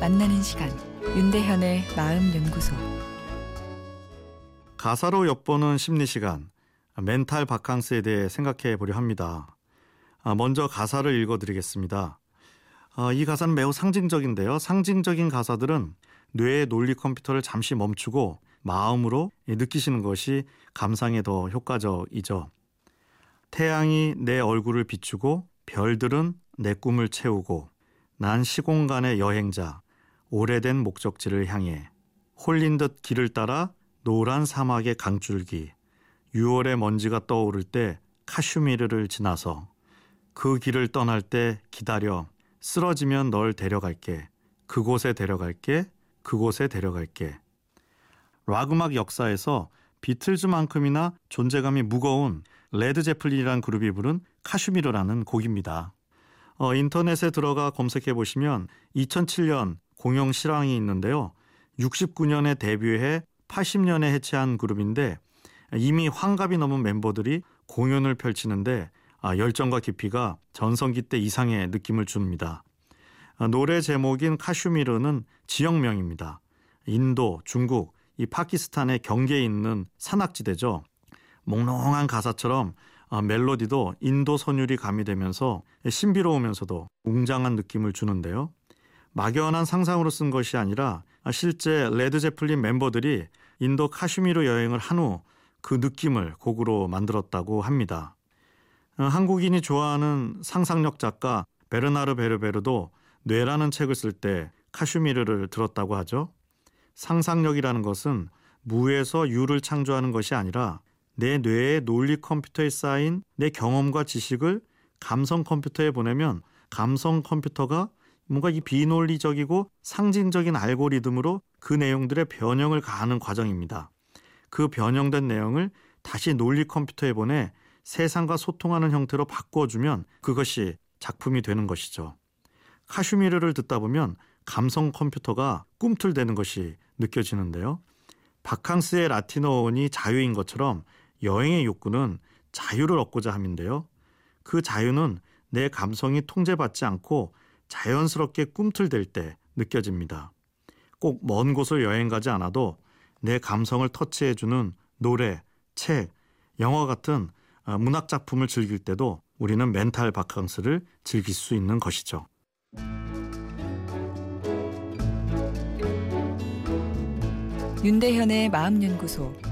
만나는 시간 윤대현의 마음 연구소 가사로 엿보는 심리 시간 멘탈 바캉스에 대해 생각해 보려 합니다. 아, 먼저 가사를 읽어 드리겠습니다. 아, 이 가사는 매우 상징적인데요. 상징적인 가사들은 뇌의 논리 컴퓨터를 잠시 멈추고 마음으로 느끼시는 것이 감상에 더 효과적이죠. 태양이 내 얼굴을 비추고 별들은 내 꿈을 채우고 난 시공간의 여행자 오래된 목적지를 향해 홀린 듯 길을 따라 노란 사막의 강줄기 6월의 먼지가 떠오를 때 카슈미르를 지나서 그 길을 떠날 때 기다려 쓰러지면 널 데려갈게 그곳에 데려갈게 그곳에 데려갈게 락 음악 역사에서 비틀즈만큼이나 존재감이 무거운 레드 제플린이라는 그룹이 부른 카슈미르라는 곡입니다. 어, 인터넷에 들어가 검색해 보시면 2007년 공영 실황이 있는데요. 69년에 데뷔해 80년에 해체한 그룹인데 이미 환갑이 넘은 멤버들이 공연을 펼치는데 아, 열정과 깊이가 전성기 때 이상의 느낌을 줍니다. 아, 노래 제목인 카슈미르는 지역명입니다. 인도, 중국, 이 파키스탄의 경계에 있는 산악지대죠. 몽롱한 가사처럼 아, 멜로디도 인도 선율이 가미되면서 신비로우면서도 웅장한 느낌을 주는데요. 막연한 상상으로 쓴 것이 아니라 실제 레드 제플린 멤버들이 인도 카슈미르 여행을 한 후 그 느낌을 곡으로 만들었다고 합니다. 어, 한국인이 좋아하는 상상력 작가 베르나르 베르베르도 뇌라는 책을 쓸 때 카슈미르를 들었다고 하죠. 상상력이라는 것은 무에서 유를 창조하는 것이 아니라 내 뇌의 논리 컴퓨터에 쌓인 내 경험과 지식을 감성 컴퓨터에 보내면 감성 컴퓨터가 뭔가 이 비논리적이고 상징적인 알고리즘으로 그 내용들의 변형을 가하는 과정입니다. 그 변형된 내용을 다시 논리 컴퓨터에 보내 세상과 소통하는 형태로 바꿔주면 그것이 작품이 되는 것이죠. 카슈미르를 듣다 보면 감성 컴퓨터가 꿈틀대는 것이 느껴지는데요. 바캉스의 라틴어원이 자유인 것처럼 여행의 욕구는 자유를 얻고자 함인데요. 그 자유는 내 감성이 통제받지 않고 자연스럽게 꿈틀댈 때 느껴집니다. 꼭 먼 곳을 여행 가지 않아도 내 감성을 터치해주는 노래, 책, 영화 같은 어, 문학 작품을 즐길 때도 우리는 멘탈 바캉스를 즐길 수 있는 것이죠. 윤대현의 마음연구소